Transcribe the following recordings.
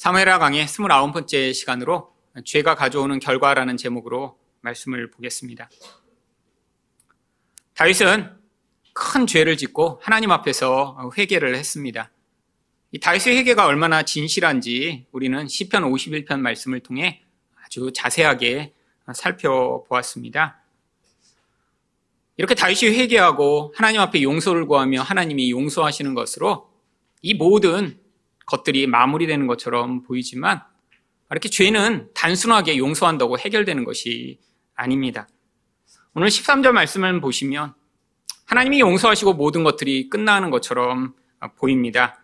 사무엘하 강의 29번째 시간으로 죄가 가져오는 결과라는 제목으로 말씀을 보겠습니다. 다윗은 큰 죄를 짓고 하나님 앞에서 회개를 했습니다. 이 다윗의 회개가 얼마나 진실한지 우리는 시편 51편 말씀을 통해 아주 자세하게 살펴보았습니다. 이렇게 다윗이 회개하고 하나님 앞에 용서를 구하며 하나님이 용서하시는 것으로 이 모든 것들이 마무리되는 것처럼 보이지만 이렇게 죄는 단순하게 용서한다고 해결되는 것이 아닙니다. 오늘 13절 말씀을 보시면 하나님이 용서하시고 모든 것들이 끝나는 것처럼 보입니다.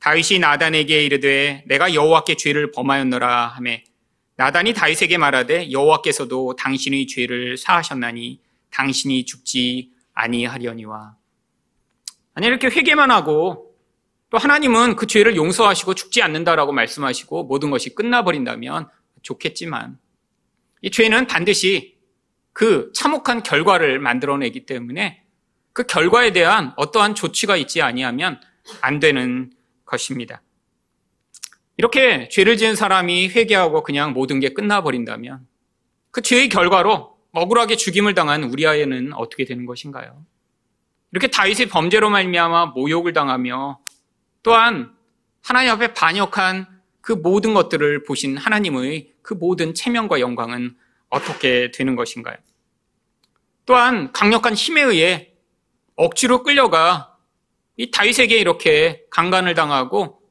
다윗이 나단에게 이르되 내가 여호와께 죄를 범하였노라 하매 나단이 다윗에게 말하되 여호와께서도 당신의 죄를 사하셨나니 당신이 죽지 아니하려니와 아니 이렇게 회개만 하고 또 하나님은 그 죄를 용서하시고 죽지 않는다라고 말씀하시고 모든 것이 끝나버린다면 좋겠지만 이 죄는 반드시 그 참혹한 결과를 만들어내기 때문에 그 결과에 대한 어떠한 조치가 있지 아니하면 안 되는 것입니다. 이렇게 죄를 지은 사람이 회개하고 그냥 모든 게 끝나버린다면 그 죄의 결과로 억울하게 죽임을 당한 우리아이는 어떻게 되는 것인가요? 이렇게 다윗의 범죄로 말미암아 모욕을 당하며 또한 하나님 앞에 반역한 그 모든 것들을 보신 하나님의 그 모든 체면과 영광은 어떻게 되는 것인가요? 또한 강력한 힘에 의해 억지로 끌려가 이 다윗에게 이렇게 강간을 당하고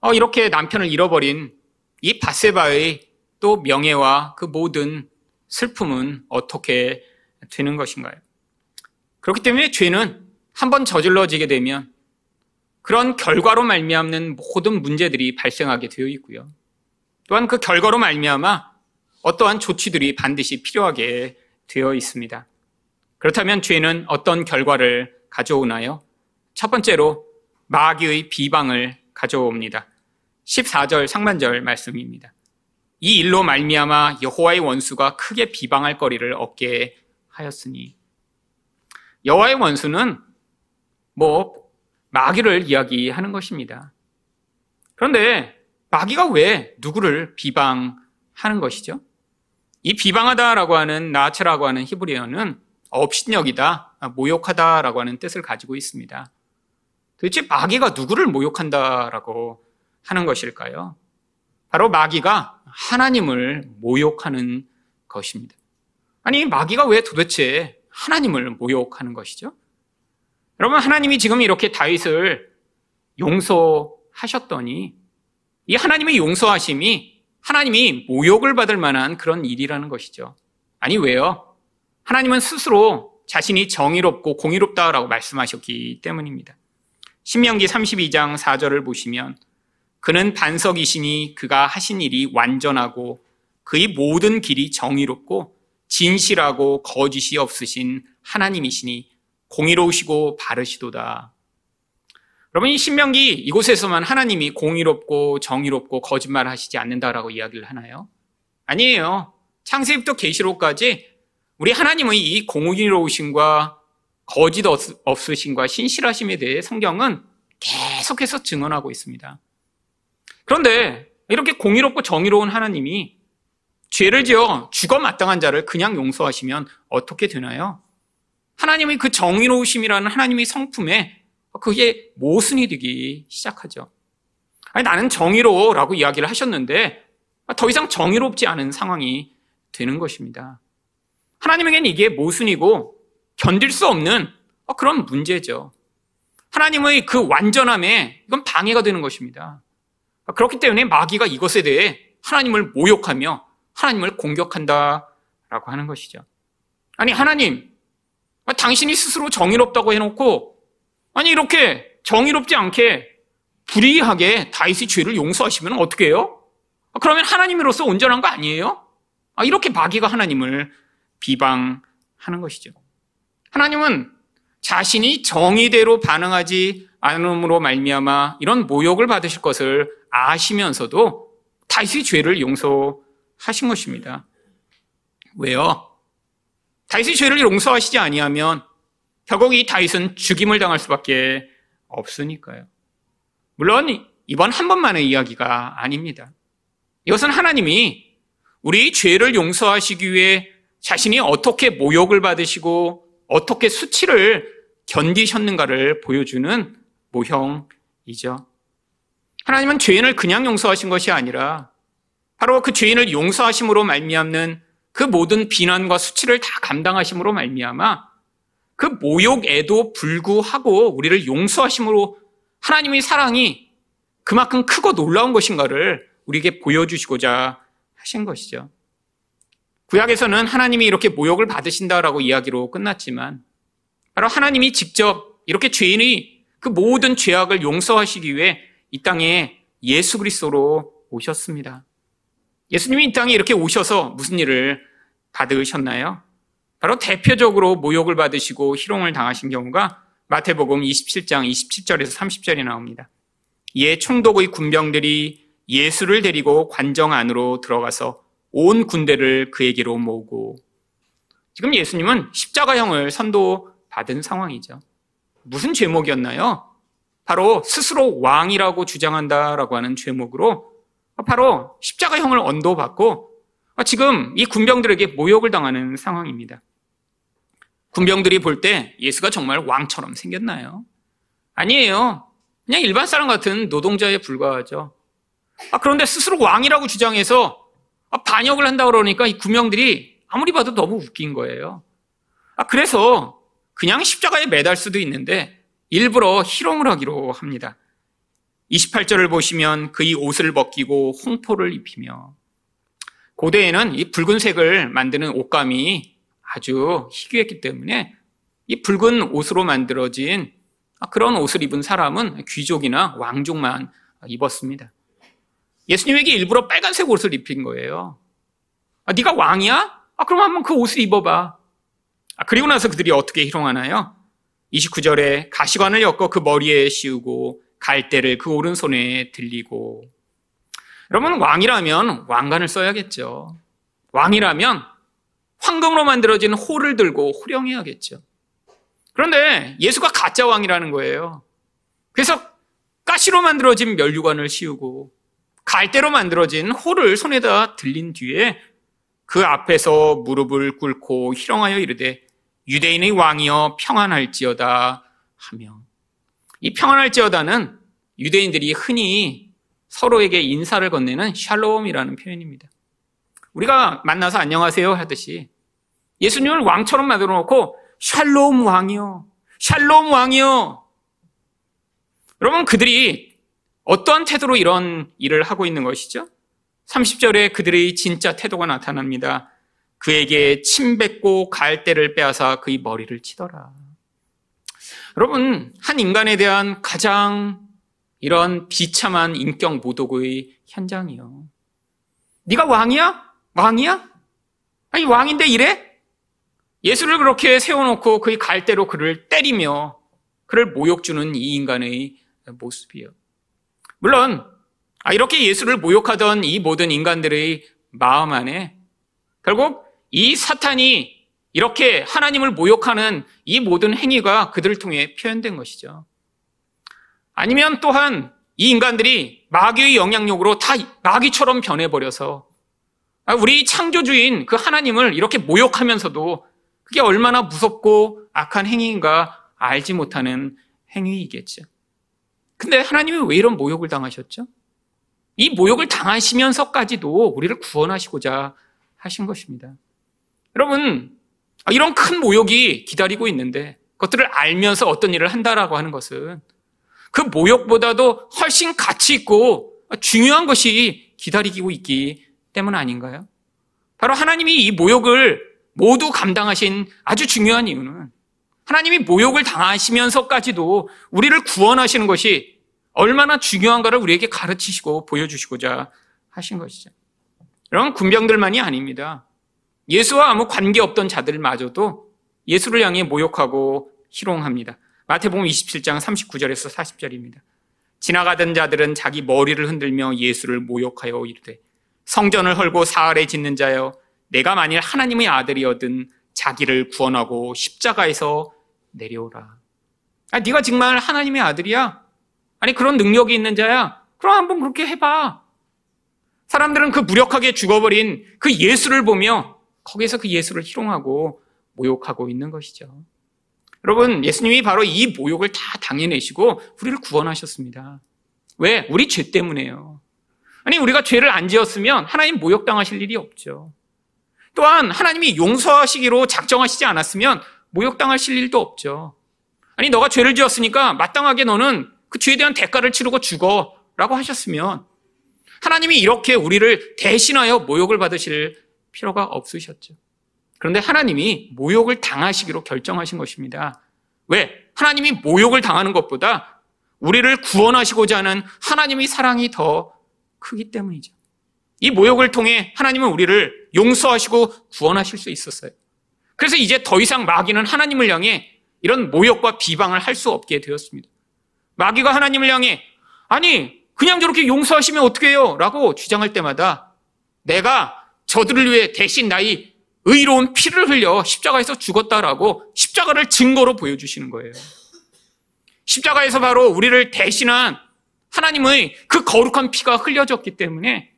어, 이렇게 남편을 잃어버린 이 바세바의 또 명예와 그 모든 슬픔은 어떻게 되는 것인가요? 그렇기 때문에 죄는 한 번 저질러지게 되면 그런 결과로 말미암는 모든 문제들이 발생하게 되어 있고요. 또한 그 결과로 말미암아 어떠한 조치들이 반드시 필요하게 되어 있습니다. 그렇다면 죄는 어떤 결과를 가져오나요? 첫 번째로 마귀의 비방을 가져옵니다. 14절 상반절 말씀입니다. 이 일로 말미암아 여호와의 원수가 크게 비방할 거리를 얻게 하였으니 여호와의 원수는 뭐 마귀를 이야기하는 것입니다. 그런데 마귀가 왜 누구를 비방하는 것이죠? 이 비방하다라고 하는 나체라고 하는 히브리어는 업신여기다, 모욕하다라고 하는 뜻을 가지고 있습니다. 도대체 마귀가 누구를 모욕한다라고 하는 것일까요? 바로 마귀가 하나님을 모욕하는 것입니다. 아니, 마귀가 왜 도대체 하나님을 모욕하는 것이죠? 여러분, 하나님이 지금 이렇게 다윗을 용서하셨더니 이 하나님의 용서하심이 하나님이 모욕을 받을 만한 그런 일이라는 것이죠. 아니, 왜요? 하나님은 스스로 자신이 정의롭고 공의롭다라고 말씀하셨기 때문입니다. 신명기 32장 4절을 보시면 그는 반석이시니 그가 하신 일이 완전하고 그의 모든 길이 정의롭고 진실하고 거짓이 없으신 하나님이시니 공의로우시고 바르시도다. 여러분, 이 신명기 이곳에서만 하나님이 공의롭고 정의롭고 거짓말 하시지 않는다라고 이야기를 하나요? 아니에요. 창세부터 계시록까지 우리 하나님의 이 공의로우심과 거짓 없으심과 신실하심에 대해 성경은 계속해서 증언하고 있습니다. 그런데 이렇게 공의롭고 정의로운 하나님이 죄를 지어 죽어 마땅한 자를 그냥 용서하시면 어떻게 되나요? 하나님의 그 정의로우심이라는 하나님의 성품에 그게 모순이 되기 시작하죠. 아니, 나는 정의로라고 이야기를 하셨는데 더 이상 정의롭지 않은 상황이 되는 것입니다. 하나님에게는 이게 모순이고 견딜 수 없는 그런 문제죠. 하나님의 그 완전함에 이건 방해가 되는 것입니다. 그렇기 때문에 마귀가 이것에 대해 하나님을 모욕하며 하나님을 공격한다라고 하는 것이죠. 아니, 하나님, 당신이 스스로 정의롭다고 해놓고, 아니, 이렇게 정의롭지 않게 불의하게 다윗의 죄를 용서하시면 어떻게 해요? 그러면 하나님으로서 온전한 거 아니에요? 아, 이렇게 마귀가 하나님을 비방하는 것이죠. 하나님은 자신이 정의대로 반응하지 않음으로 말미암아 이런 모욕을 받으실 것을 아시면서도 다윗의 죄를 용서하신 것입니다. 왜요? 다윗의 죄를 용서하시지 아니하면 결국 이 다윗은 죽임을 당할 수밖에 없으니까요. 물론 이번 한 번만의 이야기가 아닙니다. 이것은 하나님이 우리 죄를 용서하시기 위해 자신이 어떻게 모욕을 받으시고 어떻게 수치를 견디셨는가를 보여주는 모형이죠. 하나님은 죄인을 그냥 용서하신 것이 아니라 바로 그 죄인을 용서하심으로 말미암는 그 모든 비난과 수치를 다 감당하심으로 말미암아 그 모욕에도 불구하고 우리를 용서하심으로 하나님의 사랑이 그만큼 크고 놀라운 것인가를 우리에게 보여주시고자 하신 것이죠. 구약에서는 하나님이 이렇게 모욕을 받으신다라고 이야기로 끝났지만 바로 하나님이 직접 이렇게 죄인의 그 모든 죄악을 용서하시기 위해 이 땅에 예수 그리스도로 오셨습니다. 예수님이 이 땅에 이렇게 오셔서 무슨 일을 받으셨나요? 바로 대표적으로 모욕을 받으시고 희롱을 당하신 경우가 마태복음 27장 27절에서 30절에 나옵니다. 이에 총독의 군병들이 예수를 데리고 관정 안으로 들어가서 온 군대를 그에게로 모으고 지금 예수님은 십자가형을 선도받은 상황이죠. 무슨 죄목이었나요? 바로 스스로 왕이라고 주장한다라고 하는 죄목으로 바로 십자가형을 언도받고 지금 이 군병들에게 모욕을 당하는 상황입니다. 군병들이 볼 때 예수가 정말 왕처럼 생겼나요? 아니에요. 그냥 일반 사람 같은 노동자에 불과하죠. 아, 그런데 스스로 왕이라고 주장해서 아, 반역을 한다 그러니까 이 구명들이 아무리 봐도 너무 웃긴 거예요. 아, 그래서 그냥 십자가에 매달 수도 있는데 일부러 희롱을 하기로 합니다. 28절을 보시면 그의 옷을 벗기고 홍포를 입히며 고대에는 이 붉은색을 만드는 옷감이 아주 희귀했기 때문에 이 붉은 옷으로 만들어진 그런 옷을 입은 사람은 귀족이나 왕족만 입었습니다. 예수님에게 일부러 빨간색 옷을 입힌 거예요. 아, 네가 왕이야? 아, 그럼 한번 그 옷을 입어봐. 아, 그리고 나서 그들이 어떻게 희롱하나요? 29절에 가시관을 엮어 그 머리에 씌우고 갈대를 그 오른손에 들리고 여러분 왕이라면 왕관을 써야겠죠. 왕이라면 황금으로 만들어진 호를 들고 호령해야겠죠. 그런데 예수가 가짜 왕이라는 거예요. 그래서 가시로 만들어진 멸류관을 씌우고 갈대로 만들어진 호를 손에다 들린 뒤에 그 앞에서 무릎을 꿇고 희롱하여 이르되 유대인의 왕이여 평안할지어다 하며 이 평안할지어다는 유대인들이 흔히 서로에게 인사를 건네는 샬롬이라는 표현입니다. 우리가 만나서 안녕하세요 하듯이 예수님을 왕처럼 만들어 놓고 샬롬 왕이요. 샬롬 왕이요. 여러분 그들이 어떠한 태도로 이런 일을 하고 있는 것이죠? 30절에 그들의 진짜 태도가 나타납니다. 그에게 침 뱉고 갈대를 빼앗아 그의 머리를 치더라. 여러분, 한 인간에 대한 가장 이런 비참한 인격 모독의 현장이요. 네가 왕이야? 왕이야? 아니 왕인데 이래? 예수를 그렇게 세워놓고 그의 갈대로 그를 때리며 그를 모욕 주는 이 인간의 모습이요. 물론 아, 이렇게 예수를 모욕하던 이 모든 인간들의 마음 안에 결국 이 사탄이 이렇게 하나님을 모욕하는 이 모든 행위가 그들을 통해 표현된 것이죠. 아니면 또한 이 인간들이 마귀의 영향력으로 다 마귀처럼 변해버려서 아, 우리 창조주인 그 하나님을 이렇게 모욕하면서도 그게 얼마나 무섭고 악한 행위인가 알지 못하는 행위이겠죠. 근데 하나님이 왜 이런 모욕을 당하셨죠? 이 모욕을 당하시면서까지도 우리를 구원하시고자 하신 것입니다. 여러분, 아, 이런 큰 모욕이 기다리고 있는데 그것들을 알면서 어떤 일을 한다라고 하는 것은 그 모욕보다도 훨씬 가치 있고 중요한 것이 기다리고 있기 때문 아닌가요? 바로 하나님이 이 모욕을 모두 감당하신 아주 중요한 이유는 하나님이 모욕을 당하시면서까지도 우리를 구원하시는 것이 얼마나 중요한가를 우리에게 가르치시고 보여주시고자 하신 것이죠. 여러분, 군병들만이 아닙니다. 예수와 아무 관계 없던 자들마저도 예수를 향해 모욕하고 희롱합니다. 마태복음 27장 39절에서 40절입니다. 지나가던 자들은 자기 머리를 흔들며 예수를 모욕하여 이르되 성전을 헐고 사흘에 짓는 자여 내가 만일 하나님의 아들이어든 자기를 구원하고 십자가에서 내려오라. 아, 네가 정말 하나님의 아들이야? 아니 그런 능력이 있는 자야? 그럼 한번 그렇게 해봐. 사람들은 그 무력하게 죽어버린 그 예수를 보며 거기에서 그 예수를 희롱하고 모욕하고 있는 것이죠. 여러분, 예수님이 바로 이 모욕을 다 당해내시고 우리를 구원하셨습니다. 왜? 우리 죄 때문에요. 아니, 우리가 죄를 안 지었으면 하나님 모욕당하실 일이 없죠. 또한 하나님이 용서하시기로 작정하시지 않았으면 모욕당하실 일도 없죠. 아니, 너가 죄를 지었으니까 마땅하게 너는 그 죄에 대한 대가를 치르고 죽어. 라고 하셨으면 하나님이 이렇게 우리를 대신하여 모욕을 받으실 필요가 없으셨죠. 그런데 하나님이 모욕을 당하시기로 결정하신 것입니다. 왜? 하나님이 모욕을 당하는 것보다 우리를 구원하시고자 하는 하나님의 사랑이 더 크기 때문이죠. 이 모욕을 통해 하나님은 우리를 용서하시고 구원하실 수 있었어요. 그래서 이제 더 이상 마귀는 하나님을 향해 이런 모욕과 비방을 할 수 없게 되었습니다. 마귀가 하나님을 향해 아니 그냥 저렇게 용서하시면 어떻게 해요? 라고 주장할 때마다 내가 저들을 위해 대신 나의 의로운 피를 흘려 십자가에서 죽었다라고 십자가를 증거로 보여주시는 거예요. 십자가에서 바로 우리를 대신한 하나님의 그 거룩한 피가 흘려졌기 때문에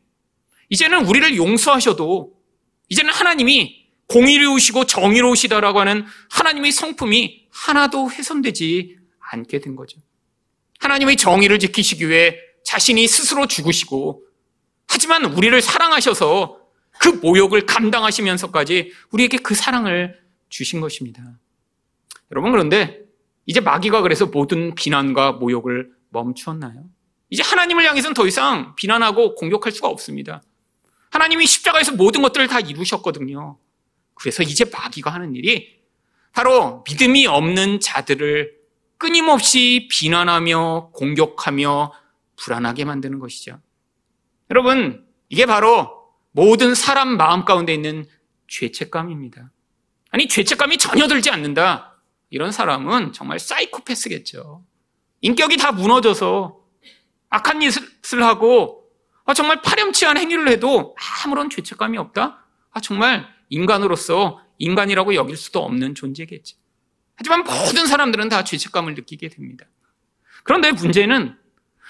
이제는 우리를 용서하셔도 이제는 하나님이 공의로우시고 정의로우시다라고 하는 하나님의 성품이 하나도 훼손되지 않게 된 거죠. 하나님의 정의를 지키시기 위해 자신이 스스로 죽으시고 하지만 우리를 사랑하셔서 그 모욕을 감당하시면서까지 우리에게 그 사랑을 주신 것입니다. 여러분 그런데 이제 마귀가 그래서 모든 비난과 모욕을 멈추었나요? 이제 하나님을 향해서는 더 이상 비난하고 공격할 수가 없습니다. 하나님이 십자가에서 모든 것들을 다 이루셨거든요. 그래서 이제 마귀가 하는 일이 바로 믿음이 없는 자들을 끊임없이 비난하며 공격하며 불안하게 만드는 것이죠. 여러분, 이게 바로 모든 사람 마음 가운데 있는 죄책감입니다. 아니, 죄책감이 전혀 들지 않는다. 이런 사람은 정말 사이코패스겠죠. 인격이 다 무너져서 악한 짓을 하고 아, 정말 파렴치한 행위를 해도 아무런 죄책감이 없다? 아, 정말 인간으로서 인간이라고 여길 수도 없는 존재겠지. 하지만 모든 사람들은 다 죄책감을 느끼게 됩니다. 그런데 문제는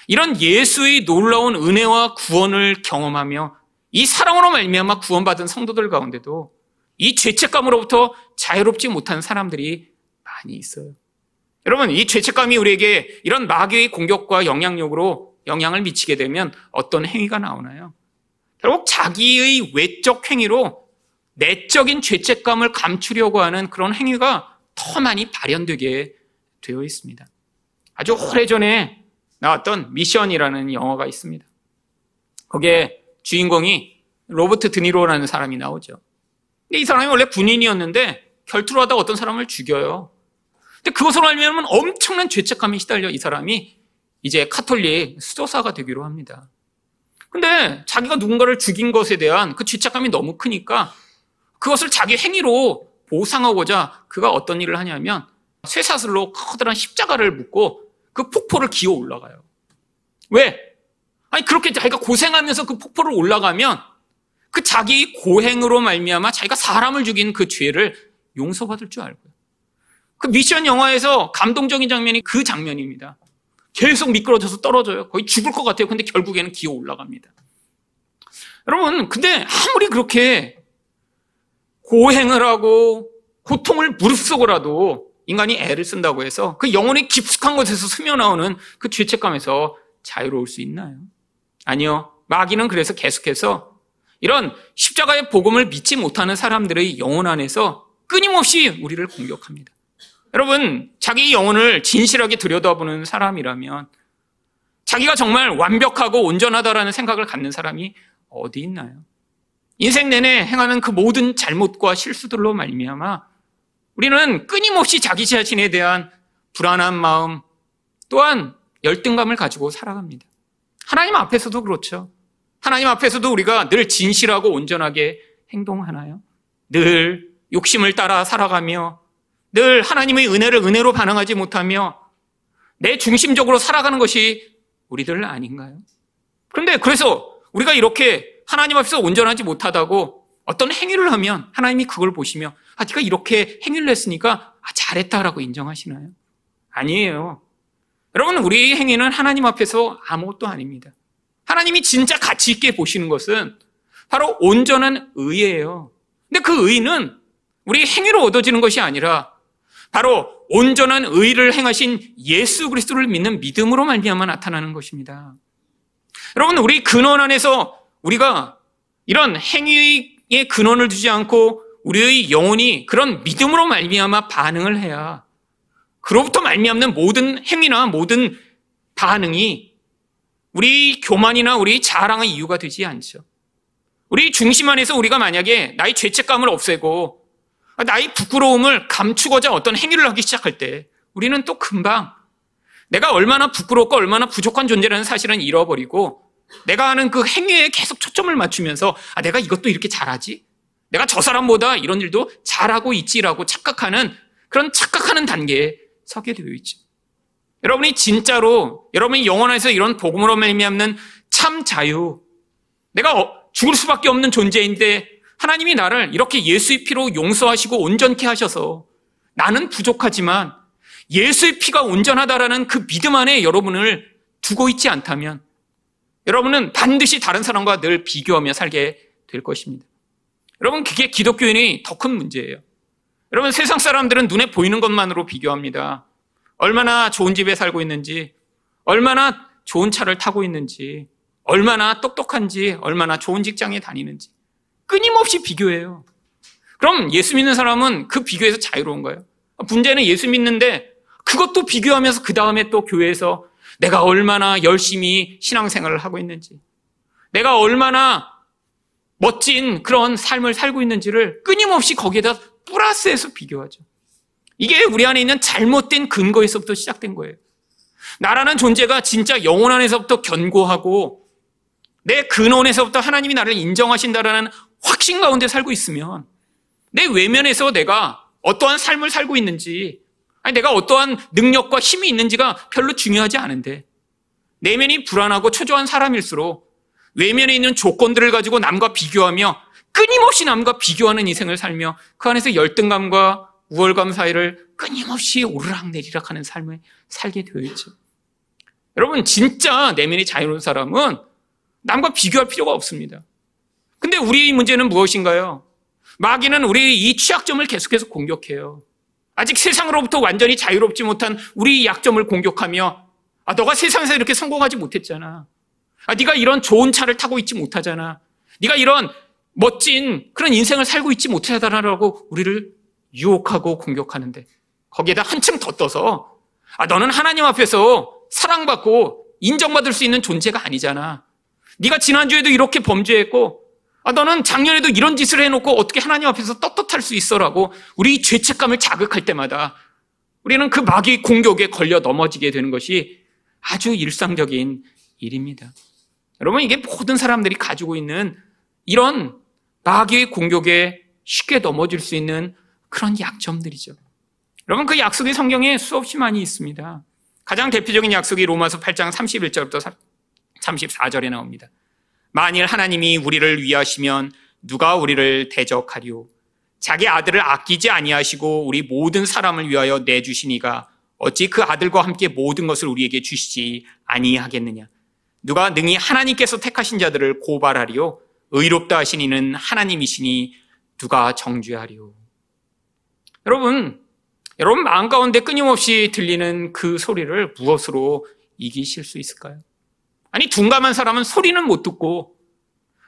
이런 예수의 놀라운 은혜와 구원을 경험하며 이 사랑으로 말미암아 구원받은 성도들 가운데도 이 죄책감으로부터 자유롭지 못한 사람들이 많이 있어요. 여러분, 이 죄책감이 우리에게 이런 마귀의 공격과 영향력으로 영향을 미치게 되면 어떤 행위가 나오나요? 결국 자기의 외적 행위로 내적인 죄책감을 감추려고 하는 그런 행위가 더 많이 발현되게 되어 있습니다. 아주 오래전에 나왔던 미션이라는 영화가 있습니다. 거기에 주인공이 로버트 드니로라는 사람이 나오죠. 근데 이 사람이 원래 군인이었는데 결투를 하다 어떤 사람을 죽여요. 근데 그것으로 알면 엄청난 죄책감이 시달려 이 사람이 이제 카톨릭 수도사가 되기로 합니다. 근데 자기가 누군가를 죽인 것에 대한 그 죄책감이 너무 크니까 그것을 자기 행위로 보상하고자 그가 어떤 일을 하냐면 쇠사슬로 커다란 십자가를 묶고 그 폭포를 기어 올라가요. 왜? 아니 그렇게 자기가 고생하면서 그 폭포를 올라가면 그 자기 고행으로 말미암아 자기가 사람을 죽인 그 죄를 용서받을 줄 알고요. 그 미션 영화에서 감동적인 장면이 그 장면입니다. 계속 미끄러져서 떨어져요. 거의 죽을 것 같아요. 근데 결국에는 기어 올라갑니다. 여러분, 근데 아무리 그렇게 고행을 하고 고통을 무릅쓰고라도 인간이 애를 쓴다고 해서 그 영혼의 깊숙한 곳에서 스며나오는 그 죄책감에서 자유로울 수 있나요? 아니요. 마귀는 그래서 계속해서 이런 십자가의 복음을 믿지 못하는 사람들의 영혼 안에서 끊임없이 우리를 공격합니다. 여러분, 자기 영혼을 진실하게 들여다보는 사람이라면 자기가 정말 완벽하고 온전하다라는 생각을 갖는 사람이 어디 있나요? 인생 내내 행하는 그 모든 잘못과 실수들로 말미암아 우리는 끊임없이 자기 자신에 대한 불안한 마음 또한 열등감을 가지고 살아갑니다. 하나님 앞에서도 그렇죠. 하나님 앞에서도 우리가 늘 진실하고 온전하게 행동하나요? 늘 욕심을 따라 살아가며 늘 하나님의 은혜를 은혜로 반응하지 못하며 내 중심적으로 살아가는 것이 우리들 아닌가요? 그런데 그래서 우리가 이렇게 하나님 앞에서 온전하지 못하다고 어떤 행위를 하면 하나님이 그걸 보시며 아, 네가 이렇게 행위를 했으니까 아, 잘했다라고 인정하시나요? 아니에요. 여러분, 우리 행위는 하나님 앞에서 아무것도 아닙니다. 하나님이 진짜 가치 있게 보시는 것은 바로 온전한 의예요. 근데 그 의는 우리 행위로 얻어지는 것이 아니라 바로 온전한 의를 행하신 예수 그리스도를 믿는 믿음으로 말미암아 나타나는 것입니다. 여러분 우리 근원 안에서 우리가 이런 행위의 근원을 두지 않고 우리의 영혼이 그런 믿음으로 말미암아 반응을 해야 그로부터 말미암는 모든 행위나 모든 반응이 우리 교만이나 우리 자랑의 이유가 되지 않죠. 우리 중심 안에서 우리가 만약에 나의 죄책감을 없애고 나의 부끄러움을 감추고자 어떤 행위를 하기 시작할 때 우리는 또 금방 내가 얼마나 부끄럽고 얼마나 부족한 존재라는 사실은 잃어버리고 내가 하는 그 행위에 계속 초점을 맞추면서 아, 내가 이것도 이렇게 잘하지? 내가 저 사람보다 이런 일도 잘하고 있지라고 착각하는 그런 착각하는 단계에 서게 되어 있죠. 여러분이 진짜로 여러분이 영원에서 이런 복음으로 말미암는 참 자유 내가 어, 죽을 수밖에 없는 존재인데 하나님이 나를 이렇게 예수의 피로 용서하시고 온전케 하셔서 나는 부족하지만 예수의 피가 온전하다라는 그 믿음 안에 여러분을 두고 있지 않다면 여러분은 반드시 다른 사람과 늘 비교하며 살게 될 것입니다. 여러분, 그게 기독교인이 더큰 문제예요. 여러분, 세상 사람들은 눈에 보이는 것만으로 비교합니다. 얼마나 좋은 집에 살고 있는지, 얼마나 좋은 차를 타고 있는지, 얼마나 똑똑한지, 얼마나 좋은 직장에 다니는지. 끊임없이 비교해요. 그럼 예수 믿는 사람은 그 비교에서 자유로운 거예요. 문제는 예수 믿는데 그것도 비교하면서 그 다음에 또 교회에서 내가 얼마나 열심히 신앙생활을 하고 있는지, 내가 얼마나 멋진 그런 삶을 살고 있는지를 끊임없이 거기에다 플러스해서 비교하죠. 이게 우리 안에 있는 잘못된 근거에서부터 시작된 거예요. 나라는 존재가 진짜 영혼 안에서부터 견고하고 내 근원에서부터 하나님이 나를 인정하신다라는 확신 가운데 살고 있으면 내 외면에서 내가 어떠한 삶을 살고 있는지 아니 내가 어떠한 능력과 힘이 있는지가 별로 중요하지 않은데 내면이 불안하고 초조한 사람일수록 외면에 있는 조건들을 가지고 남과 비교하며 끊임없이 남과 비교하는 인생을 살며 그 안에서 열등감과 우월감 사이를 끊임없이 오르락내리락 하는 삶을 살게 되어 있죠. 여러분, 진짜 내면이 자유로운 사람은 남과 비교할 필요가 없습니다. 근데 우리의 문제는 무엇인가요? 마귀는 우리의 이 취약점을 계속해서 공격해요. 아직 세상으로부터 완전히 자유롭지 못한 우리 약점을 공격하며 아, 너가 세상에서 이렇게 성공하지 못했잖아. 아, 네가 이런 좋은 차를 타고 있지 못하잖아. 네가 이런 멋진 그런 인생을 살고 있지 못하다라고 우리를 유혹하고 공격하는데 거기에다 한층 더 떠서 아, 너는 하나님 앞에서 사랑받고 인정받을 수 있는 존재가 아니잖아. 네가 지난주에도 이렇게 범죄했고 아, 너는 작년에도 이런 짓을 해놓고 어떻게 하나님 앞에서 떳떳할 수 있어라고 우리 죄책감을 자극할 때마다 우리는 그 마귀 공격에 걸려 넘어지게 되는 것이 아주 일상적인 일입니다. 여러분, 이게 모든 사람들이 가지고 있는 이런 마귀의 공격에 쉽게 넘어질 수 있는 그런 약점들이죠. 여러분, 그 약속이 성경에 수없이 많이 있습니다. 가장 대표적인 약속이 로마서 8장 31절부터 34절에 나옵니다. 만일 하나님이 우리를 위하시면 누가 우리를 대적하리오? 자기 아들을 아끼지 아니하시고 우리 모든 사람을 위하여 내 주시니가 어찌 그 아들과 함께 모든 것을 우리에게 주시지 아니하겠느냐? 누가 능히 하나님께서 택하신 자들을 고발하리요? 의롭다 하신 이는 하나님이시니 누가 정죄하리요? 여러분, 여러분 마음 가운데 끊임없이 들리는 그 소리를 무엇으로 이기실 수 있을까요? 아니, 둔감한 사람은 소리는 못 듣고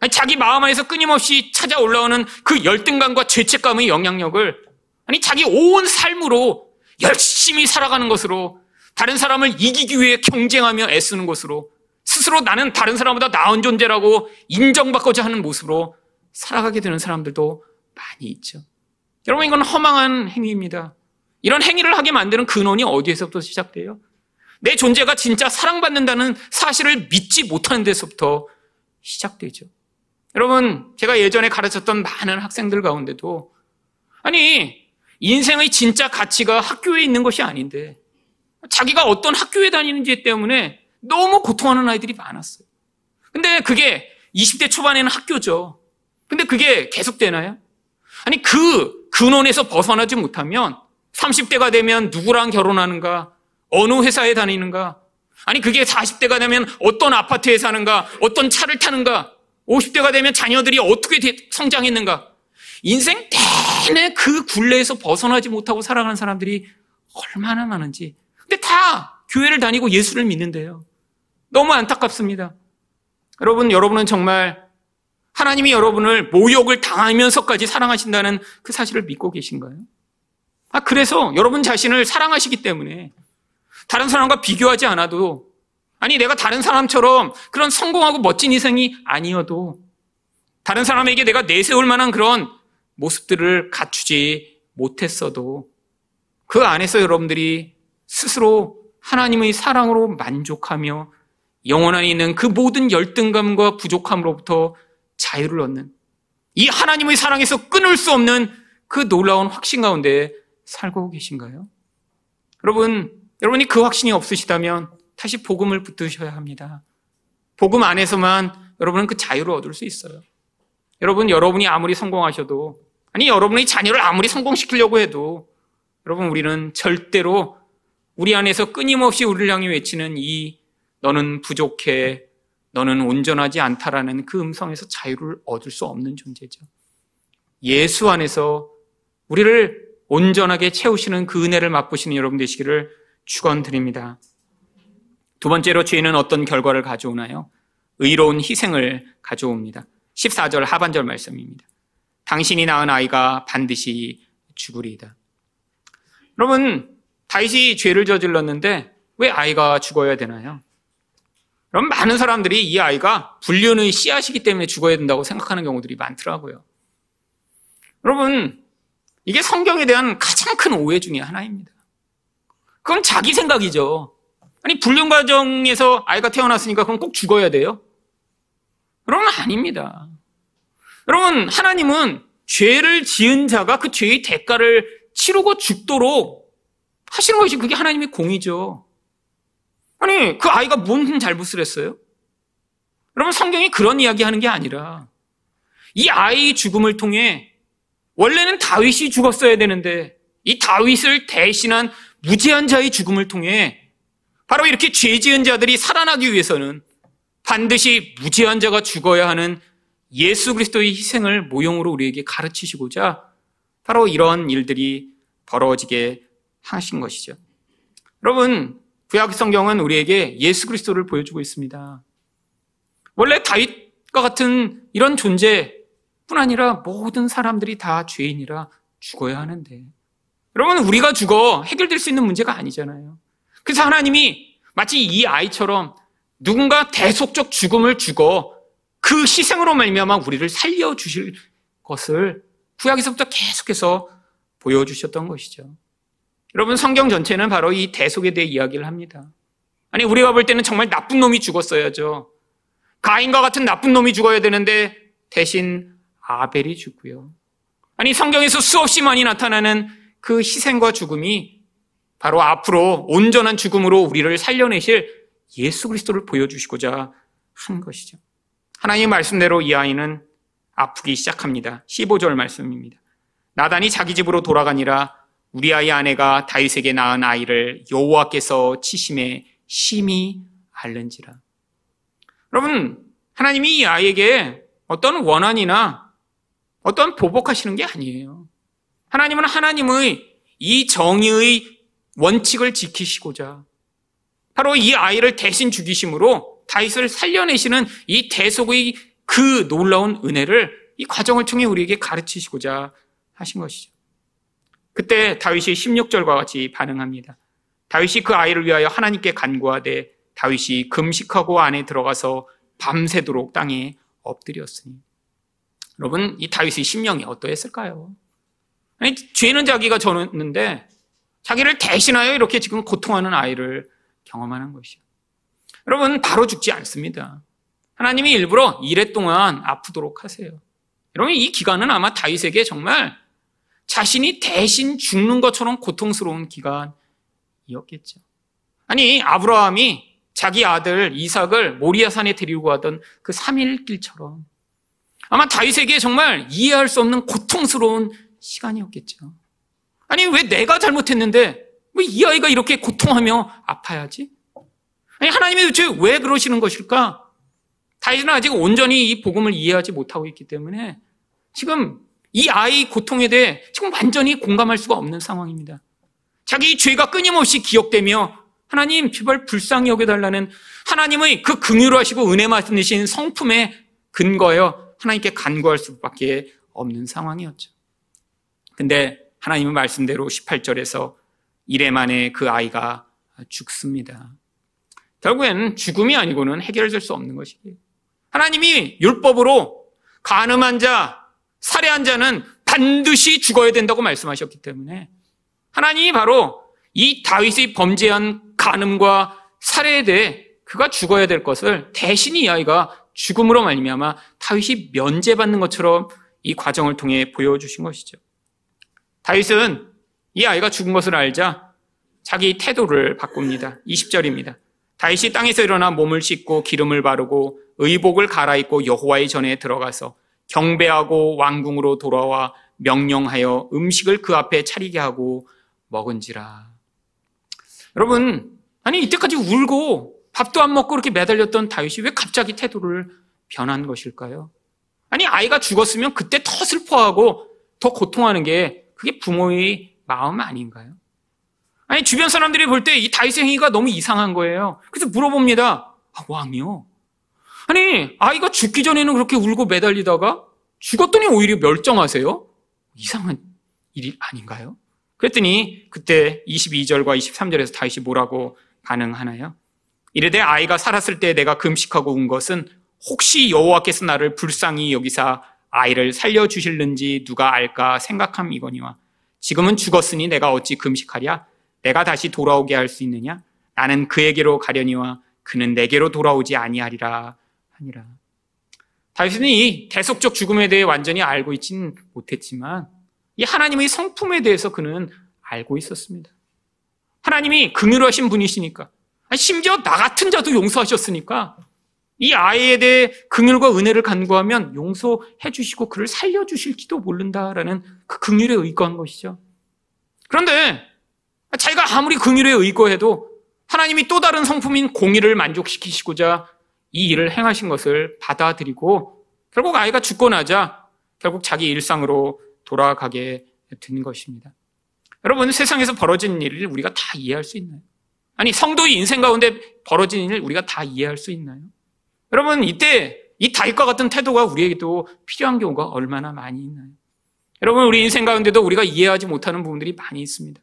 아니, 자기 마음 안에서 끊임없이 찾아 올라오는 그 열등감과 죄책감의 영향력을 아니, 자기 온 삶으로 열심히 살아가는 것으로 다른 사람을 이기기 위해 경쟁하며 애쓰는 것으로 스스로 나는 다른 사람보다 나은 존재라고 인정받고자 하는 모습으로 살아가게 되는 사람들도 많이 있죠. 여러분, 이건 허망한 행위입니다. 이런 행위를 하게 만드는 근원이 어디에서부터 시작돼요? 내 존재가 진짜 사랑받는다는 사실을 믿지 못하는 데서부터 시작되죠. 여러분, 제가 예전에 가르쳤던 많은 학생들 가운데도, 아니, 인생의 진짜 가치가 학교에 있는 것이 아닌데, 자기가 어떤 학교에 다니는지 때문에 너무 고통하는 아이들이 많았어요. 근데 그게 20대 초반에는 학교죠. 근데 그게 계속되나요? 아니, 그 근원에서 벗어나지 못하면 30대가 되면 누구랑 결혼하는가, 어느 회사에 다니는가, 아니, 그게 40대가 되면 어떤 아파트에 사는가, 어떤 차를 타는가, 50대가 되면 자녀들이 어떻게 성장했는가. 인생 내내 그 굴레에서 벗어나지 못하고 살아가는 사람들이 얼마나 많은지. 근데 다 교회를 다니고 예수를 믿는데요. 너무 안타깝습니다. 여러분, 여러분은 정말 하나님이 여러분을 모욕을 당하면서까지 사랑하신다는 그 사실을 믿고 계신가요? 아, 그래서 여러분 자신을 사랑하시기 때문에 다른 사람과 비교하지 않아도 아니, 내가 다른 사람처럼 그런 성공하고 멋진 인생이 아니어도 다른 사람에게 내가 내세울 만한 그런 모습들을 갖추지 못했어도 그 안에서 여러분들이 스스로 하나님의 사랑으로 만족하며 영원 안에 있는 그 모든 열등감과 부족함으로부터 자유를 얻는 이 하나님의 사랑에서 끊을 수 없는 그 놀라운 확신 가운데 살고 계신가요? 여러분, 여러분이 그 확신이 없으시다면 다시 복음을 붙드셔야 합니다. 복음 안에서만 여러분은 그 자유를 얻을 수 있어요. 여러분, 여러분이 아무리 성공하셔도, 아니, 여러분의 자녀를 아무리 성공시키려고 해도, 여러분, 우리는 절대로 우리 안에서 끊임없이 우리를 향해 외치는 이 너는 부족해, 너는 온전하지 않다라는 그 음성에서 자유를 얻을 수 없는 존재죠. 예수 안에서 우리를 온전하게 채우시는 그 은혜를 맛보시는 여러분 되시기를 축원드립니다. 두 번째로 죄는 어떤 결과를 가져오나요? 의로운 희생을 가져옵니다. 14절 하반절 말씀입니다. 당신이 낳은 아이가 반드시 죽으리이다. 여러분, 다윗이 죄를 저질렀는데 왜 아이가 죽어야 되나요? 그럼 많은 사람들이 이 아이가 불륜의 씨앗이기 때문에 죽어야 된다고 생각하는 경우들이 많더라고요. 여러분, 이게 성경에 대한 가장 큰 오해 중의 하나입니다. 그건 자기 생각이죠. 아니, 불륜 과정에서 아이가 태어났으니까 그럼 꼭 죽어야 돼요? 그러면 아닙니다. 여러분, 하나님은 죄를 지은 자가 그 죄의 대가를 치르고 죽도록 하시는 것이 그게 하나님의 공이죠. 아니, 그 아이가 뭔 잘못을 했어요? 여러분, 성경이 그런 이야기 하는 게 아니라 이 아이의 죽음을 통해 원래는 다윗이 죽었어야 되는데 이 다윗을 대신한 무죄한 자의 죽음을 통해 바로 이렇게 죄 지은 자들이 살아나기 위해서는 반드시 무죄한 자가 죽어야 하는 예수 그리스도의 희생을 모형으로 우리에게 가르치시고자 바로 이런 일들이 벌어지게 하신 것이죠. 여러분, 구약 성경은 우리에게 예수 그리스도를 보여주고 있습니다. 원래 다윗과 같은 이런 존재뿐 아니라 모든 사람들이 다 죄인이라 죽어야 하는데 여러분 우리가 죽어 해결될 수 있는 문제가 아니잖아요. 그래서 하나님이 마치 이 아이처럼 누군가 대속적 죽음을 죽어 그 희생으로 말미암아 우리를 살려 주실 것을 구약에서부터 계속해서 보여주셨던 것이죠. 여러분 성경 전체는 바로 이 대속에 대해 이야기를 합니다. 아니 우리가 볼 때는 정말 나쁜 놈이 죽었어야죠. 가인과 같은 나쁜 놈이 죽어야 되는데 대신 아벨이 죽고요. 아니 성경에서 수없이 많이 나타나는 그 희생과 죽음이 바로 앞으로 온전한 죽음으로 우리를 살려내실 예수 그리스도를 보여주시고자 한 것이죠. 하나님의 말씀대로 이 아이는 아프기 시작합니다. 15절 말씀입니다. 나단이 자기 집으로 돌아가니라 우리 아이 아내가 다윗에게 낳은 아이를 여호와께서 치심에 심히 앓는지라. 여러분, 하나님이 이 아이에게 어떤 원한이나 어떤 보복하시는 게 아니에요. 하나님은 하나님의 이 정의의 원칙을 지키시고자 바로 이 아이를 대신 죽이심으로 다윗을 살려내시는 이 대속의 그 놀라운 은혜를 이 과정을 통해 우리에게 가르치시고자 하신 것이죠. 그때 다윗이 16절과 같이 반응합니다. 다윗이 그 아이를 위하여 하나님께 간구하되 다윗이 금식하고 안에 들어가서 밤새도록 땅에 엎드렸으니. 여러분, 이 다윗의 심령이 어떠했을까요? 아니, 죄는 자기가 졌는데 자기를 대신하여 이렇게 지금 고통하는 아이를 경험하는 것이요. 여러분, 바로 죽지 않습니다. 하나님이 일부러 이래 동안 아프도록 하세요. 여러분, 이 기간은 아마 다윗에게 정말 자신이 대신 죽는 것처럼 고통스러운 기간이었겠죠. 아니, 아브라함이 자기 아들 이삭을 모리아산에 데리고 가던 그 3일 길처럼 아마 다윗에게 정말 이해할 수 없는 고통스러운 시간이었겠죠. 아니, 왜 내가 잘못했는데 왜 이 아이가 이렇게 고통하며 아파야지? 아니, 하나님이 도대체 왜 그러시는 것일까? 다윗은 아직 온전히 이 복음을 이해하지 못하고 있기 때문에 지금 이 아이 고통에 대해 지금 완전히 공감할 수가 없는 상황입니다. 자기 죄가 끊임없이 기억되며 하나님 제발 불쌍히 여겨달라는 하나님의 그 긍휼하시고 은혜 말씀이신 성품에 근거하여 하나님께 간구할 수밖에 없는 상황이었죠. 근데 하나님의 말씀대로 18절에서 이래 만에 그 아이가 죽습니다. 결국엔 죽음이 아니고는 해결될 수 없는 것이에요. 하나님이 율법으로 가늠한 자, 살해한 자는 반드시 죽어야 된다고 말씀하셨기 때문에 하나님이 바로 이 다윗이 범죄한 간음과 살해에 대해 그가 죽어야 될 것을 대신 이 아이가 죽음으로 말미암아 다윗이 면제받는 것처럼 이 과정을 통해 보여주신 것이죠. 다윗은 이 아이가 죽은 것을 알자 자기 태도를 바꿉니다. 20절입니다. 다윗이 땅에서 일어나 몸을 씻고 기름을 바르고 의복을 갈아입고 여호와의 전에 들어가서 경배하고 왕궁으로 돌아와 명령하여 음식을 그 앞에 차리게 하고 먹은지라. 여러분, 아니 이때까지 울고 밥도 안 먹고 이렇게 매달렸던 다윗이 왜 갑자기 태도를 변한 것일까요? 아니 아이가 죽었으면 그때 더 슬퍼하고 더 고통하는 게 그게 부모의 마음 아닌가요? 아니 주변 사람들이 볼 때 이 다윗의 행위가 너무 이상한 거예요. 그래서 물어봅니다. 아, 왕이요? 아니 아이가 죽기 전에는 그렇게 울고 매달리다가 죽었더니 오히려 멸정하세요? 이상한 일이 아닌가요? 그랬더니 그때 22절과 23절에서 다윗이 뭐라고 반응하나요? 이르되 아이가 살았을 때 내가 금식하고 운 것은 혹시 여호와께서 나를 불쌍히 여기사 아이를 살려 주실는지 누가 알까 생각함이거니와 지금은 죽었으니 내가 어찌 금식하랴 내가 다시 돌아오게 할 수 있느냐 나는 그에게로 가려니와 그는 내게로 돌아오지 아니하리라 하니라 다윗은 이 대속적 죽음에 대해 완전히 알고 있지는 못했지만 이 하나님의 성품에 대해서 그는 알고 있었습니다. 하나님이 긍휼하신 분이시니까 심지어 나 같은 자도 용서하셨으니까 이 아이에 대해 긍휼과 은혜를 간구하면 용서해 주시고 그를 살려 주실지도 모른다라는 그 긍휼에 의거한 것이죠. 그런데 자기가 아무리 긍휼에 의거해도 하나님이 또 다른 성품인 공의를 만족시키시고자 이 일을 행하신 것을 받아들이고 결국 아이가 죽고 나자 결국 자기 일상으로 돌아가게 되는 것입니다. 여러분, 세상에서 벌어진 일을 우리가 다 이해할 수 있나요? 아니, 성도의 인생 가운데 벌어진 일을 우리가 다 이해할 수 있나요? 여러분, 이때 이 다윗과 같은 태도가 우리에게도 필요한 경우가 얼마나 많이 있나요? 여러분, 우리 인생 가운데도 우리가 이해하지 못하는 부분들이 많이 있습니다.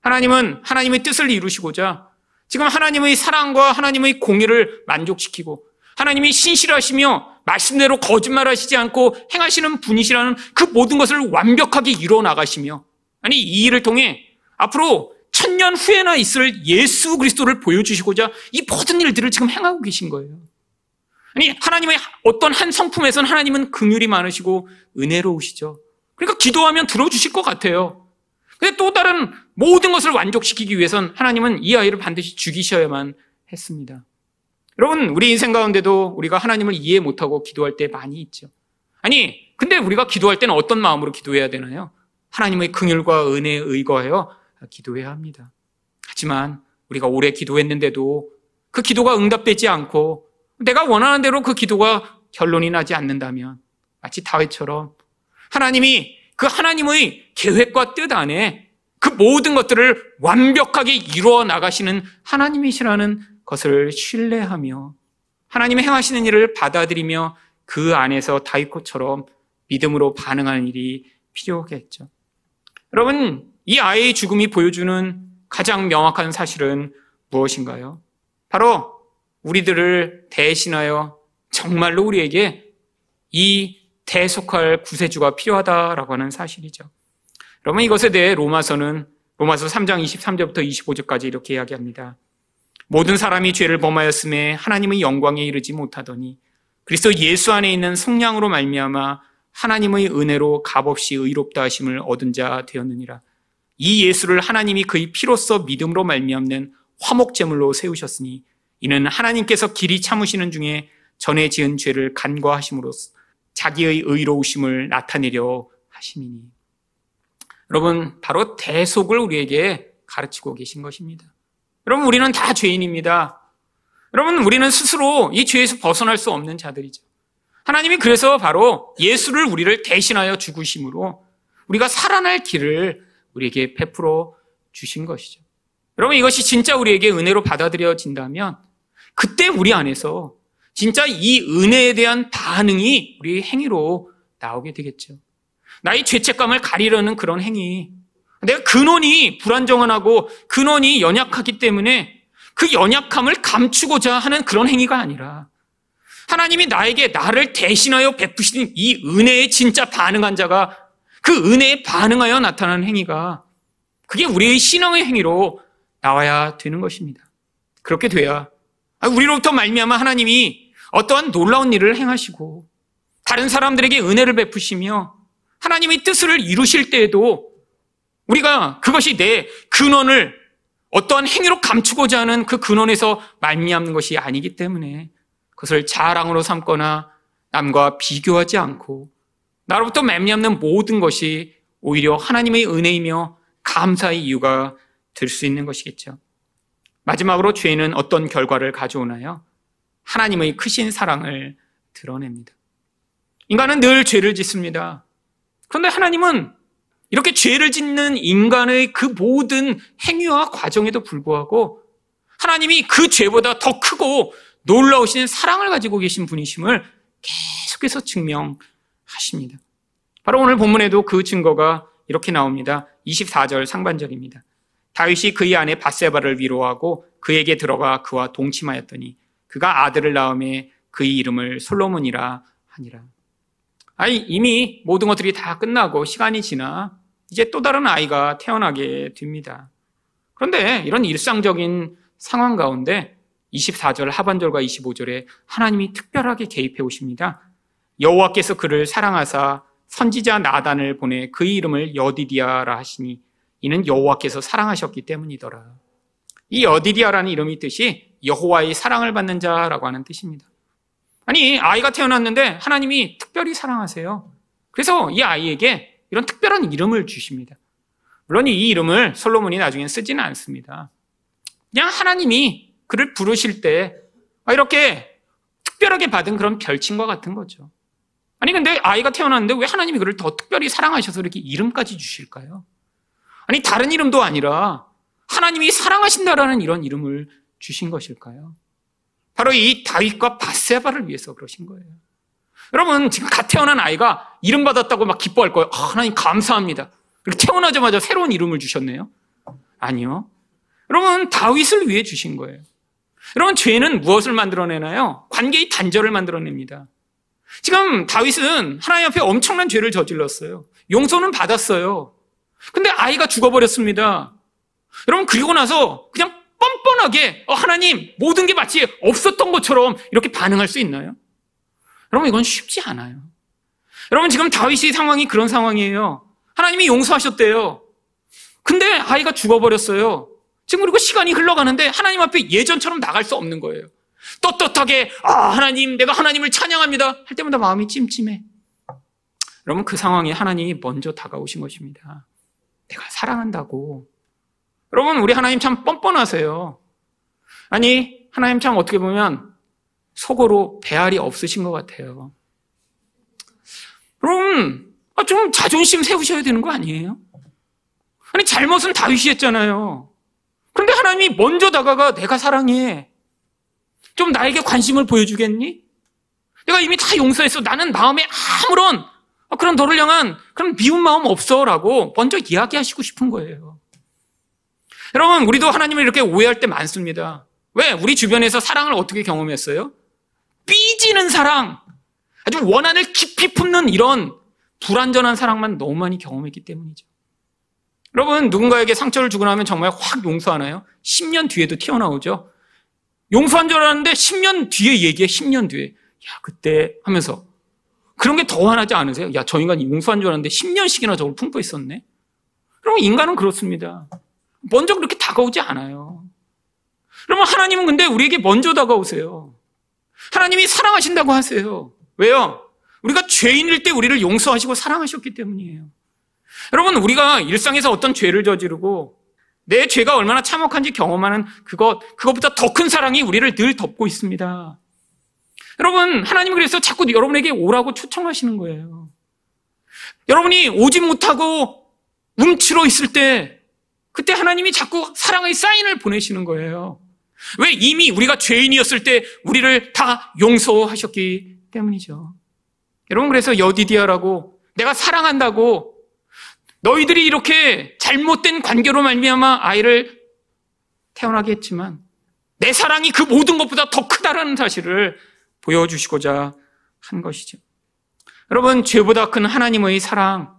하나님은 하나님의 뜻을 이루시고자 지금 하나님의 사랑과 하나님의 공의를 만족시키고 하나님이 신실하시며 말씀대로 거짓말하시지 않고 행하시는 분이시라는 그 모든 것을 완벽하게 이루어 나가시며 아니 이 일을 통해 앞으로 천년 후에나 있을 예수 그리스도를 보여주시고자 이 모든 일들을 지금 행하고 계신 거예요. 아니 하나님의 어떤 한 성품에서는 하나님은 긍휼이 많으시고 은혜로우시죠. 그러니까 기도하면 들어주실 것 같아요. 근데 또 다른 모든 것을 완족시키기 위해선 하나님은 이 아이를 반드시 죽이셔야만 했습니다. 여러분, 우리 인생 가운데도 우리가 하나님을 이해 못하고 기도할 때 많이 있죠. 아니, 근데 우리가 기도할 때는 어떤 마음으로 기도해야 되나요? 하나님의 긍휼과 은혜에 의거하여 기도해야 합니다. 하지만 우리가 오래 기도했는데도 그 기도가 응답되지 않고 내가 원하는 대로 그 기도가 결론이 나지 않는다면 마치 다윗처럼 하나님이 그 하나님의 계획과 뜻 안에 그 모든 것들을 완벽하게 이루어 나가시는 하나님이시라는 것을 신뢰하며 하나님의 행하시는 일을 받아들이며 그 안에서 다이코처럼 믿음으로 반응하는 일이 필요하겠죠. 여러분, 이 아이의 죽음이 보여주는 가장 명확한 사실은 무엇인가요? 바로 우리들을 대신하여 정말로 우리에게 이 대속할 구세주가 필요하다라고 하는 사실이죠. 여러분 이것에 대해 로마서는 로마서 3장 23절부터 25절까지 이렇게 이야기합니다. 모든 사람이 죄를 범하였음에 하나님의 영광에 이르지 못하더니 그리스도 예수 안에 있는 성량으로 말미암아 하나님의 은혜로 값없이 의롭다 하심을 얻은 자 되었느니라. 이 예수를 하나님이 그의 피로써 믿음으로 말미암는 화목 제물로 세우셨으니 이는 하나님께서 길이 참으시는 중에 전에 지은 죄를 간과하심으로써 자기의 의로우심을 나타내려 하심이니. 여러분, 바로 대속을 우리에게 가르치고 계신 것입니다. 여러분, 우리는 다 죄인입니다. 여러분, 우리는 스스로 이 죄에서 벗어날 수 없는 자들이죠. 하나님이 그래서 바로 예수를 우리를 대신하여 죽으심으로 우리가 살아날 길을 우리에게 베풀어 주신 것이죠. 여러분, 이것이 진짜 우리에게 은혜로 받아들여진다면 그때 우리 안에서 진짜 이 은혜에 대한 반응이 우리의 행위로 나오게 되겠죠. 나의 죄책감을 가리려는 그런 행위. 내가 근원이 불안정하고 근원이 연약하기 때문에 그 연약함을 감추고자 하는 그런 행위가 아니라 하나님이 나에게 나를 대신하여 베푸신 이 은혜에 진짜 반응한 자가 그 은혜에 반응하여 나타나는 행위가 그게 우리의 신앙의 행위로 나와야 되는 것입니다. 그렇게 돼야 우리로부터 말미암아 하나님이 어떠한 놀라운 일을 행하시고 다른 사람들에게 은혜를 베푸시며 하나님의 뜻을 이루실 때에도 우리가 그것이 내 근원을 어떠한 행위로 감추고자 하는 그 근원에서 말미암는 것이 아니기 때문에 그것을 자랑으로 삼거나 남과 비교하지 않고 나로부터 말미암는 모든 것이 오히려 하나님의 은혜이며 감사의 이유가 될 수 있는 것이겠죠. 마지막으로 죄는 어떤 결과를 가져오나요? 하나님의 크신 사랑을 드러냅니다. 인간은 늘 죄를 짓습니다. 그런데 하나님은 이렇게 죄를 짓는 인간의 그 모든 행위와 과정에도 불구하고 하나님이 그 죄보다 더 크고 놀라우신 사랑을 가지고 계신 분이심을 계속해서 증명하십니다. 바로 오늘 본문에도 그 증거가 이렇게 나옵니다. 24절 상반절입니다. 다윗이 그의 아내 바세바를 위로하고 그에게 들어가 그와 동침하였더니 그가 아들을 낳음에 그의 이름을 솔로몬이라 하니라. 아니 이미 모든 것들이 다 끝나고 시간이 지나 이제 또 다른 아이가 태어나게 됩니다. 그런데 이런 일상적인 상황 가운데 24절 하반절과 25절에 하나님이 특별하게 개입해 오십니다. 여호와께서 그를 사랑하사 선지자 나단을 보내 그의 이름을 여디디아라 하시니 이는 여호와께서 사랑하셨기 때문이더라. 이 여디디아라는 이름의 뜻이 여호와의 사랑을 받는 자라고 하는 뜻입니다. 아니 아이가 태어났는데 하나님이 특별히 사랑하세요. 그래서 이 아이에게 이런 특별한 이름을 주십니다. 물론 이 이름을 솔로몬이 나중에 쓰지는 않습니다. 그냥 하나님이 그를 부르실 때 이렇게 특별하게 받은 그런 별칭과 같은 거죠. 아니 근데 아이가 태어났는데 왜 하나님이 그를 더 특별히 사랑하셔서 이렇게 이름까지 주실까요? 아니 다른 이름도 아니라 하나님이 사랑하신다라는 이런 이름을 주신 것일까요? 바로 이 다윗과 바세바를 위해서 그러신 거예요. 여러분 지금 갓 태어난 아이가 이름 받았다고 막 기뻐할 거예요. 아, 하나님 감사합니다. 그리고 태어나자마자 새로운 이름을 주셨네요. 아니요. 여러분 다윗을 위해 주신 거예요. 여러분 죄는 무엇을 만들어내나요? 관계의 단절을 만들어냅니다. 지금 다윗은 하나님 앞에 엄청난 죄를 저질렀어요. 용서는 받았어요. 근데 아이가 죽어버렸습니다. 여러분 그리고 나서 그냥 뻔뻔하게 어, 하나님 모든 게 마치 없었던 것처럼 이렇게 반응할 수 있나요? 여러분 이건 쉽지 않아요. 여러분 지금 다윗이 상황이 그런 상황이에요. 하나님이 용서하셨대요. 근데 아이가 죽어버렸어요. 지금 그리고 시간이 흘러가는데 하나님 앞에 예전처럼 나갈 수 없는 거예요. 떳떳하게 아 하나님 내가 하나님을 찬양합니다 할 때마다 마음이 찜찜해. 여러분 그 상황에 하나님이 먼저 다가오신 것입니다. 내가 사랑한다고. 여러분 우리 하나님 참 뻔뻔하세요. 아니 하나님 참 어떻게 보면 속으로 배알이 없으신 것 같아요. 여러분 아, 좀 자존심 세우셔야 되는 거 아니에요? 아니 잘못은 다윗이 했잖아요. 그런데 하나님이 먼저 다가가 내가 사랑해. 좀 나에게 관심을 보여주겠니? 내가 이미 다 용서했어. 나는 마음에 아무런 그런 너를 향한 그런 미운 마음 없어 라고 먼저 이야기하시고 싶은 거예요. 여러분, 우리도 하나님을 이렇게 오해할 때 많습니다. 왜? 우리 주변에서 사랑을 어떻게 경험했어요? 삐지는 사랑, 아주 원한을 깊이 품는 이런 불완전한 사랑만 너무 많이 경험했기 때문이죠. 여러분, 누군가에게 상처를 주고 나면 정말 확 용서하나요? 10년 뒤에도 튀어나오죠? 용서한 줄 알았는데 10년 뒤에 얘기해, 10년 뒤에. 야, 그때 하면서. 그런 게 더 화나지 않으세요? 야, 저 인간 용서한 줄 알았는데 10년씩이나 저걸 품고 있었네? 그럼 인간은 그렇습니다. 먼저 그렇게 다가오지 않아요. 그러면 하나님은 근데 우리에게 먼저 다가오세요. 하나님이 사랑하신다고 하세요. 왜요? 우리가 죄인일 때 우리를 용서하시고 사랑하셨기 때문이에요. 여러분, 우리가 일상에서 어떤 죄를 저지르고 내 죄가 얼마나 참혹한지 경험하는 그것, 그것보다 더 큰 사랑이 우리를 늘 덮고 있습니다. 여러분, 하나님 그래서 자꾸 여러분에게 오라고 초청하시는 거예요. 여러분이 오지 못하고 움츠러 있을 때, 그때 하나님이 자꾸 사랑의 사인을 보내시는 거예요. 왜 이미 우리가 죄인이었을 때 우리를 다 용서하셨기 때문이죠. 여러분, 그래서 여디디아라고 내가 사랑한다고 너희들이 이렇게 잘못된 관계로 말미암아 아이를 태어나게 했지만 내 사랑이 그 모든 것보다 더 크다라는 사실을 보여주시고자 한 것이죠. 여러분, 죄보다 큰 하나님의 사랑,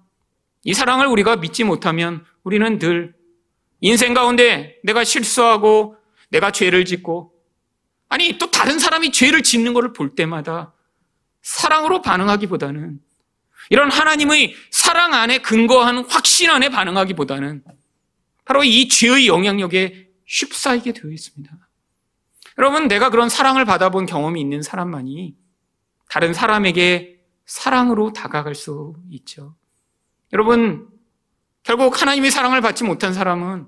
이 사랑을 우리가 믿지 못하면 우리는 늘 인생 가운데 내가 실수하고 내가 죄를 짓고 아니 또 다른 사람이 죄를 짓는 것을 볼 때마다 사랑으로 반응하기보다는 이런 하나님의 사랑 안에 근거한 확신 안에 반응하기보다는 바로 이 죄의 영향력에 휩싸이게 되어 있습니다. 여러분, 내가 그런 사랑을 받아본 경험이 있는 사람만이 다른 사람에게 사랑으로 다가갈 수 있죠. 여러분, 결국 하나님의 사랑을 받지 못한 사람은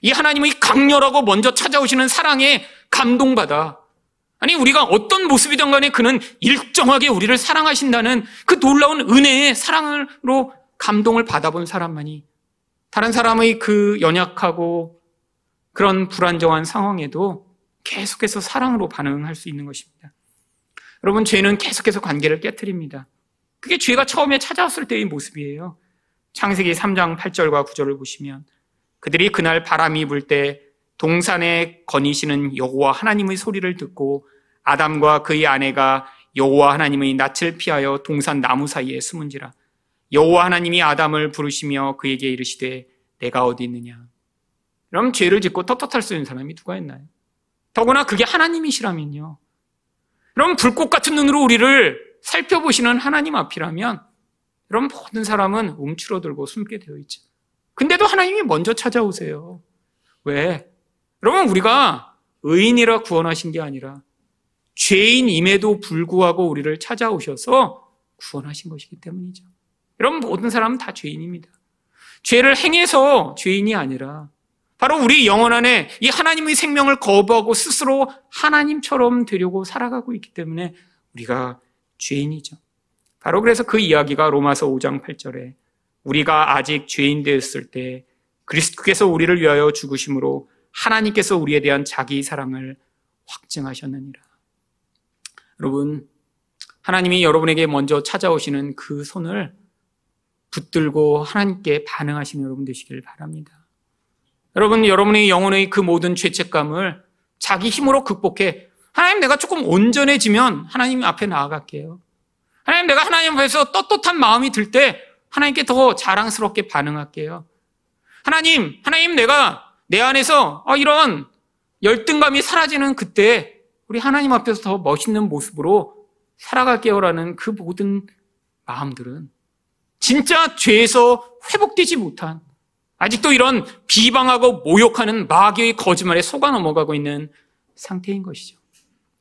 이 하나님의 강렬하고 먼저 찾아오시는 사랑에 감동받아 아니, 우리가 어떤 모습이든 간에 그는 일정하게 우리를 사랑하신다는 그 놀라운 은혜의 사랑으로 감동을 받아본 사람만이 다른 사람의 그 연약하고 그런 불안정한 상황에도 계속해서 사랑으로 반응할 수 있는 것입니다. 여러분, 죄는 계속해서 관계를 깨뜨립니다. 그게 죄가 처음에 찾아왔을 때의 모습이에요. 창세기 3장 8절과 9절을 보시면 그들이 그날 바람이 불 때 동산에 거니시는 여호와 하나님의 소리를 듣고 아담과 그의 아내가 여호와 하나님의 낯을 피하여 동산 나무 사이에 숨은지라 여호와 하나님이 아담을 부르시며 그에게 이르시되 내가 어디 있느냐 그럼 죄를 짓고 떳떳할 수 있는 사람이 누가 있나요? 더구나 그게 하나님이시라면요. 그럼 불꽃 같은 눈으로 우리를 살펴보시는 하나님 앞이라면 그럼 모든 사람은 움츠러들고 숨게 되어 있죠. 근데도 하나님이 먼저 찾아오세요. 왜? 여러분, 우리가 의인이라 구원하신 게 아니라 죄인임에도 불구하고 우리를 찾아오셔서 구원하신 것이기 때문이죠. 여러분, 모든 사람은 다 죄인입니다. 죄를 행해서 죄인이 아니라 바로 우리 영혼 안에 이 하나님의 생명을 거부하고 스스로 하나님처럼 되려고 살아가고 있기 때문에 우리가 죄인이죠. 바로 그래서 그 이야기가 로마서 5장 8절에 우리가 아직 죄인 되었을 때 그리스도께서 우리를 위하여 죽으심으로 하나님께서 우리에 대한 자기 사랑을 확증하셨느니라. 여러분, 하나님이 여러분에게 먼저 찾아오시는 그 손을 붙들고 하나님께 반응하시는 여러분 되시길 바랍니다. 여러분, 여러분의 영혼의 그 모든 죄책감을 자기 힘으로 극복해 하나님 내가 조금 온전해지면 하나님 앞에 나아갈게요. 하나님 내가 하나님 앞에서 떳떳한 마음이 들 때 하나님께 더 자랑스럽게 반응할게요. 하나님, 하나님 내가 내 안에서 어, 이런 열등감이 사라지는 그때 우리 하나님 앞에서 더 멋있는 모습으로 살아갈게요라는 그 모든 마음들은 진짜 죄에서 회복되지 못한 아직도 이런 비방하고 모욕하는 마귀의 거짓말에 속아 넘어가고 있는 상태인 것이죠.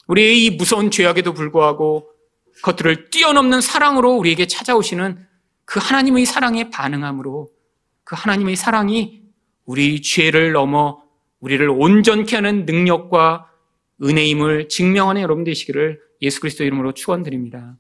우리의 이 무서운 죄악에도 불구하고 그것들을 뛰어넘는 사랑으로 우리에게 찾아오시는 그 하나님의 사랑에 반응함으로 그 하나님의 사랑이 우리 죄를 넘어 우리를 온전케 하는 능력과 은혜임을 증명하는 여러분 되시기를 예수 그리스도 이름으로 축원드립니다.